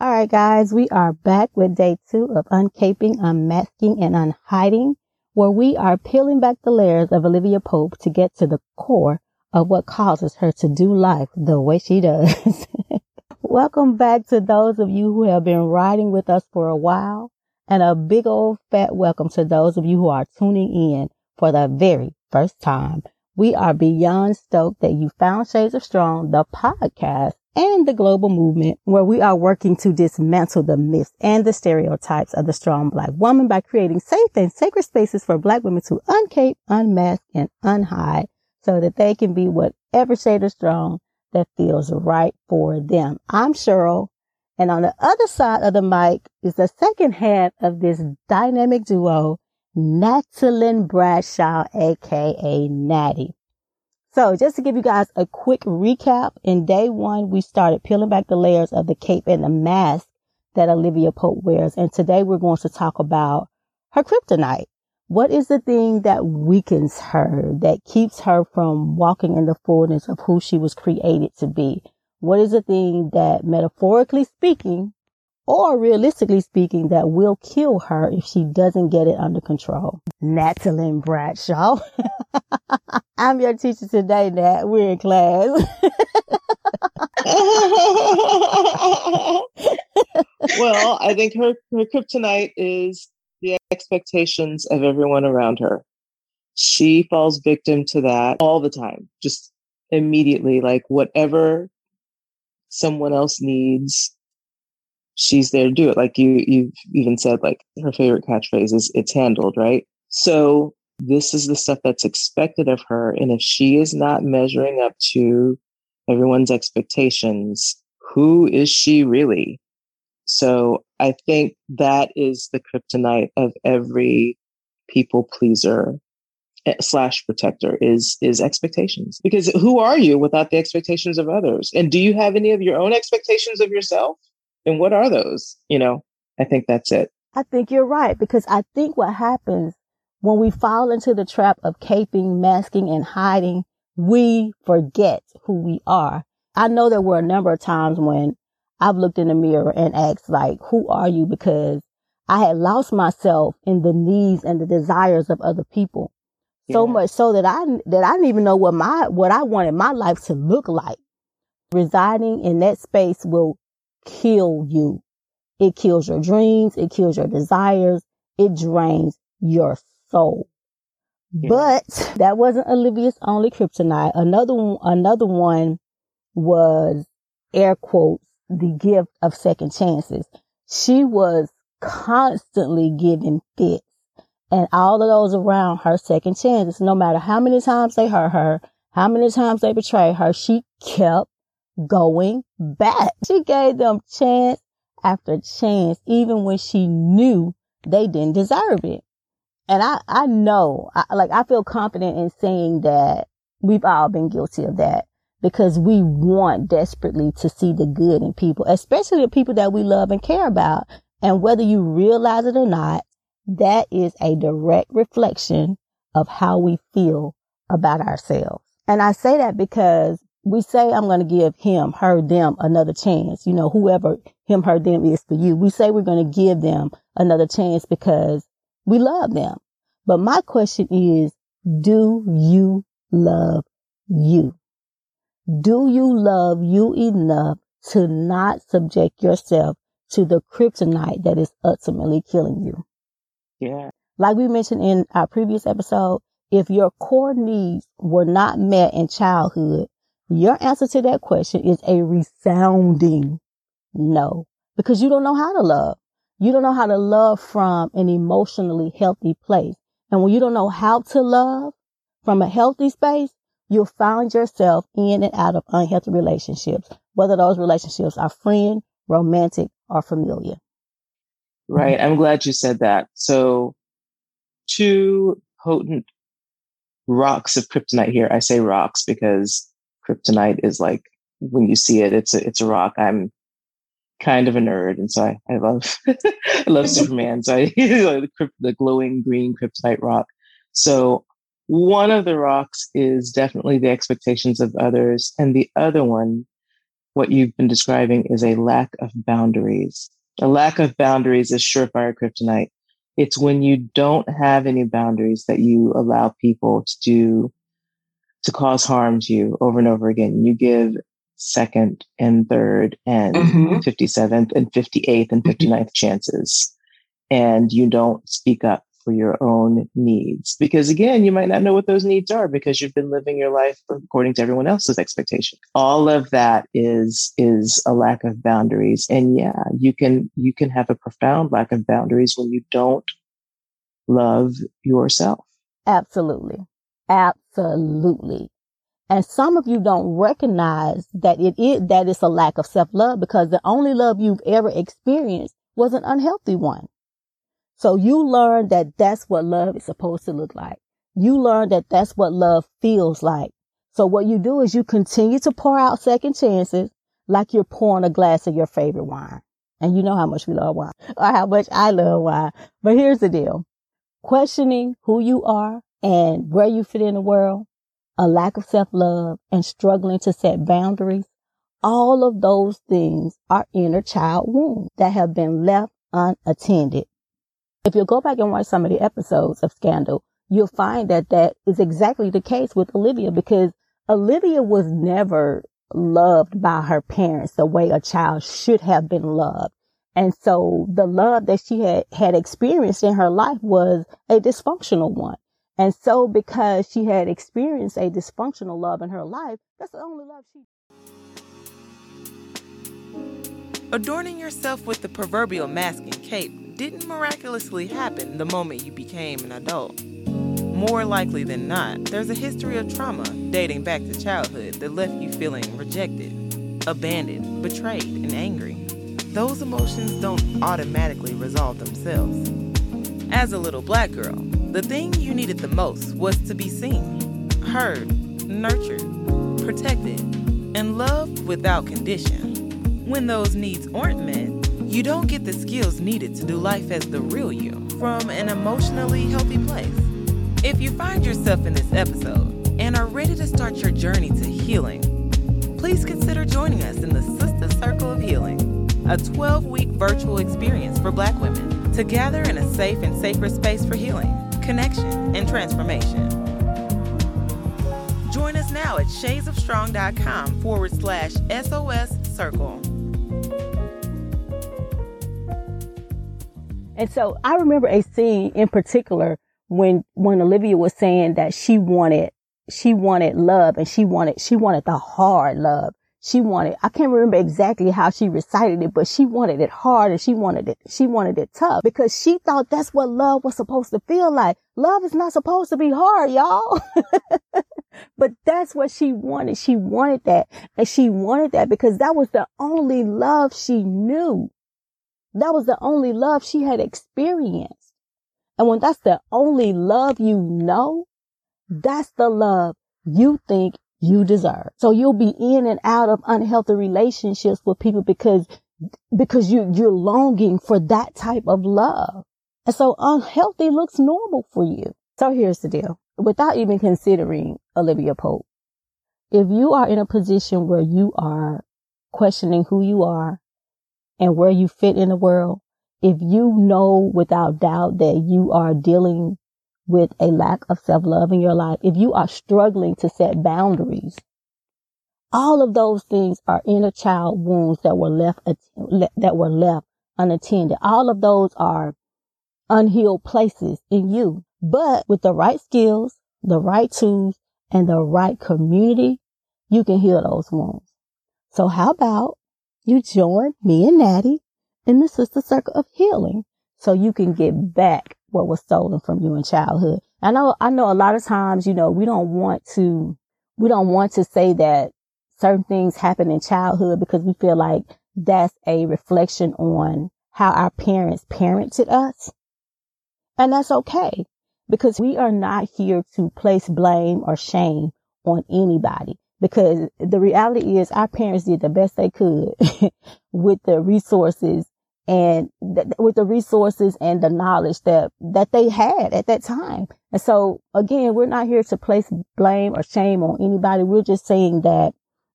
All right, guys, we are back with day two of uncaping, unmasking, and unhiding, where we are peeling back the layers of Olivia Pope to get to the core of what causes her to do life the way she does. Welcome back to those of you who have been riding with us for a while, and a big old fat welcome to those of you who are tuning in for the very first time. We are beyond stoked that you found Shades of Strong, the podcast, and the global movement where we are working to dismantle the myths and the stereotypes of the strong black woman by creating safe and sacred spaces for black women to uncape, unmask, and unhide so that they can be whatever shade of strong that feels right for them. I'm Cheryl. And on the other side of the mic is the second half of this dynamic duo, Natalyn Bradshaw, aka Natty. So just to give you guys a quick recap, in day one, we started peeling back the layers of the cape and the mask that Olivia Pope wears. And today we're going to talk about her kryptonite. What is the thing that weakens her, that keeps her from walking in the fullness of who she was created to be? What is the thing that metaphorically speaking or realistically speaking that will kill her if she doesn't get it under control? Natalyn Bradshaw. I'm your teacher today, Nat. We're in class. well, I think her, her kryptonite is the expectations of everyone around her. She falls victim to that all the time, just immediately. Like whatever someone else needs, she's there to do it. Like you, you've even said, like her favorite catchphrase is "It's handled," right? So this is the stuff that's expected of her, and if she is not measuring up to everyone's expectations, who is she really? So I think that is the kryptonite of every people pleaser eh, slash protector is is expectations because who are you without the expectations of others and do you have any of your own expectations of yourself and what are those you know i think that's it I think you're right because I think what happens when we fall into the trap of caping, masking, and hiding, we forget who we are. I know there were a number of times when I've looked in the mirror and asked like, who are you? Because I had lost myself in the needs and the desires of other people. So Yeah. much so that I, that I didn't even know what my, what I wanted my life to look like. Residing in that space will kill you. It kills your dreams. It kills your desires. It drains your soul. Yeah. But that wasn't Olivia's only kryptonite. Another one, another one was air quotes, the gift of second chances. She was constantly giving Fitz and all of those around her second chances, no matter how many times they hurt her, how many times they betrayed her, she kept going back. She gave them chance after chance, even when she knew they didn't deserve it. And I, I know, I, like, I feel confident in saying that we've all been guilty of that because we want desperately to see the good in people, especially the people that we love and care about. And whether you realize it or not, that is a direct reflection of how we feel about ourselves. And I say that because we say, I'm going to give him, her, them another chance. You know, whoever him, her, them is for you. We say we're going to give them another chance because we love them. But my question is, do you love you? Do you love you enough to not subject yourself to the kryptonite that is ultimately killing you? yeah Like we mentioned in our previous episode, if your core needs were not met in childhood, your answer to that question is a resounding no, because you don't know how to love. You don't know how to love from an emotionally healthy place. And when you don't know how to love from a healthy space, you'll find yourself in and out of unhealthy relationships, whether those relationships are friend, romantic, or familiar. right i'm glad you said that so two potent rocks of kryptonite here i say rocks because kryptonite is like when you see it it's a, it's a rock i'm kind of a nerd and so i, I love i love superman so i like the, the glowing green kryptonite rock so One of the rocks is definitely the expectations of others. And the other one, what you've been describing, is a lack of boundaries. A lack of boundaries is surefire kryptonite. It's when you don't have any boundaries that you allow people to do, to cause harm to you over and over again. You give second and third and Mhm. 57th and 58th and 59th chances. And you don't speak up for your own needs because again, you might not know what those needs are because you've been living your life according to everyone else's expectation. All of that is, is a lack of boundaries. And yeah, you can, you can have a profound lack of boundaries when you don't love yourself. Absolutely. Absolutely. And some of you don't recognize that it is, that it's a lack of self-love because the only love you've ever experienced was an unhealthy one. So you learn that that's what love is supposed to look like. You learn that that's what love feels like. So what you do is you continue to pour out second chances like you're pouring a glass of your favorite wine. And you know how much we love wine or how much I love wine. But here's the deal. Questioning who you are and where you fit in the world, a lack of self-love and struggling to set boundaries. All of those things are inner child wounds that have been left unattended. If you go back and watch some of the episodes of Scandal, you'll find that that is exactly the case with Olivia because Olivia was never loved by her parents the way a child should have been loved. And so the love that she had, had experienced in her life was a dysfunctional one. And so because she had experienced a dysfunctional love in her life, that's the only love she Adorning yourself with the proverbial mask and cape didn't miraculously happen the moment you became an adult. More likely than not, there's a history of trauma dating back to childhood that left you feeling rejected, abandoned, betrayed, and angry. Those emotions don't automatically resolve themselves. As a little black girl, the thing you needed the most was to be seen, heard, nurtured, protected, and loved without condition. When those needs aren't met, you don't get the skills needed to do life as the real you from an emotionally healthy place. If you find yourself in this episode and are ready to start your journey to healing, please consider joining us in the Sister Circle of Healing, a 12 week virtual experience for Black women to gather in a safe and sacred space for healing, connection, and transformation. Join us now at shadesofstrong.com forward slash SOS circle. And so I remember a scene in particular when, when Olivia was saying that she wanted, she wanted love and she wanted, she wanted the hard love. She wanted, I can't remember exactly how she recited it, but she wanted it hard and she wanted it, she wanted it tough because she thought that's what love was supposed to feel like. Love is not supposed to be hard, y'all. but that's what she wanted. She wanted that. And she wanted that because that was the only love she knew. That was the only love she had experienced. And when that's the only love you know, that's the love you think you deserve. So you'll be in and out of unhealthy relationships with people because, because you, you're longing for that type of love. And so unhealthy looks normal for you. So here's the deal. Without even considering Olivia Pope, if you are in a position where you are questioning who you are and where you fit in the world, if you know without doubt that you are dealing with a lack of self-love in your life, if you are struggling to set boundaries, all of those things are inner child wounds that were left, that were left unattended. All of those are unhealed places in you. But with the right skills, the right tools, and the right community, you can heal those wounds. So how about you join me and Natty in the Sister Circle of Healing so you can get back what was stolen from you in childhood. I know, I know a lot of times, you know, we don't want to, we don't want to say that certain things happen in childhood because we feel like that's a reflection on how our parents parented us. And that's okay because we are not here to place blame or shame on anybody because the reality is our parents did the best they could with the resources and th- with the resources and the knowledge that, that they had at that time. And so again, we're not here to place blame or shame on anybody. We're just saying that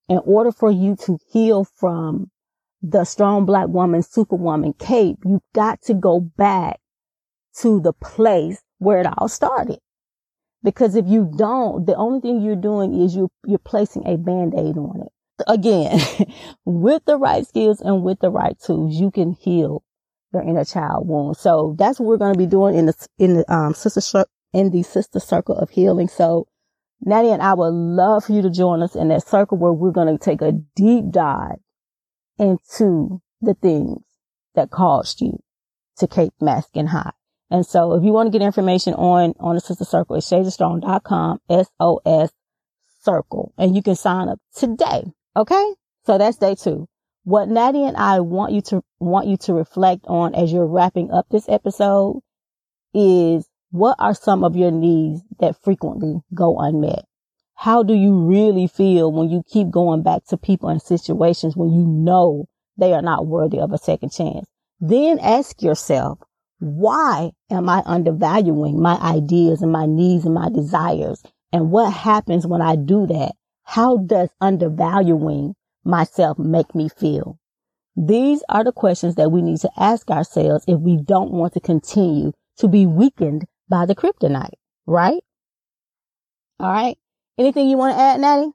in order for you to heal from the strong black woman, superwoman cape, you've got to go back to the place where it all started. Because if you don't, the only thing you're doing is you, you're placing a band-aid on it. Again, with the right skills and with the right tools, you can heal your inner child wound. So that's what we're going to be doing in the, in the, um, sister, in the sister circle of healing. So Natty and I would love for you to join us in that circle where we're going to take a deep dive into the things that caused you to cape, mask, and hide. And so if you want to get information on, on the sister circle, it's shadesofstrong.com, S-O-S circle, and you can sign up today. Okay. So that's day two. What Natty and I want you to, want you to reflect on as you're wrapping up this episode is what are some of your needs that frequently go unmet? How do you really feel when you keep going back to people and situations when you know they are not worthy of a second chance? Then ask yourself, why am I undervaluing my ideas and my needs and my desires? And what happens when I do that? How does undervaluing myself make me feel? These are the questions that we need to ask ourselves if we don't want to continue to be weakened by the kryptonite, right? All right. Anything you want to add, Natty?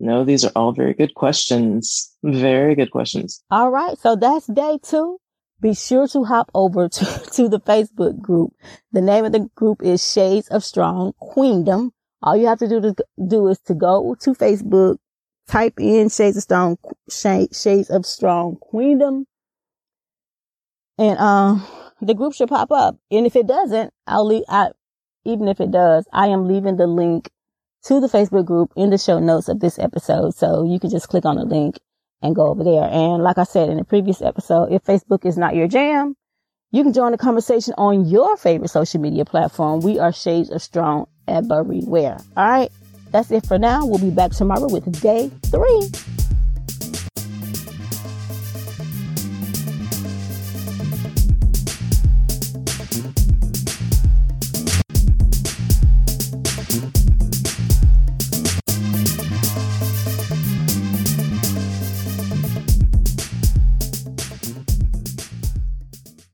No, these are all very good questions. Very good questions. All right. So that's day two. Be sure to hop over to, to the Facebook group. The name of the group is Shades of Strong Queendom. All you have to do to do is to go to Facebook, type in Shades of Strong, Shades of Strong Queendom, and um, the group should pop up. And if it doesn't, I'll leave. I, even if it does, I am leaving the link to the Facebook group in the show notes of this episode. So you can just click on the link and go over there. And like I said in the previous episode, if Facebook is not your jam, you can join the conversation on your favorite social media platform. We are Shades of Strong Wear. All right. That's it for now. We'll be back tomorrow with day three.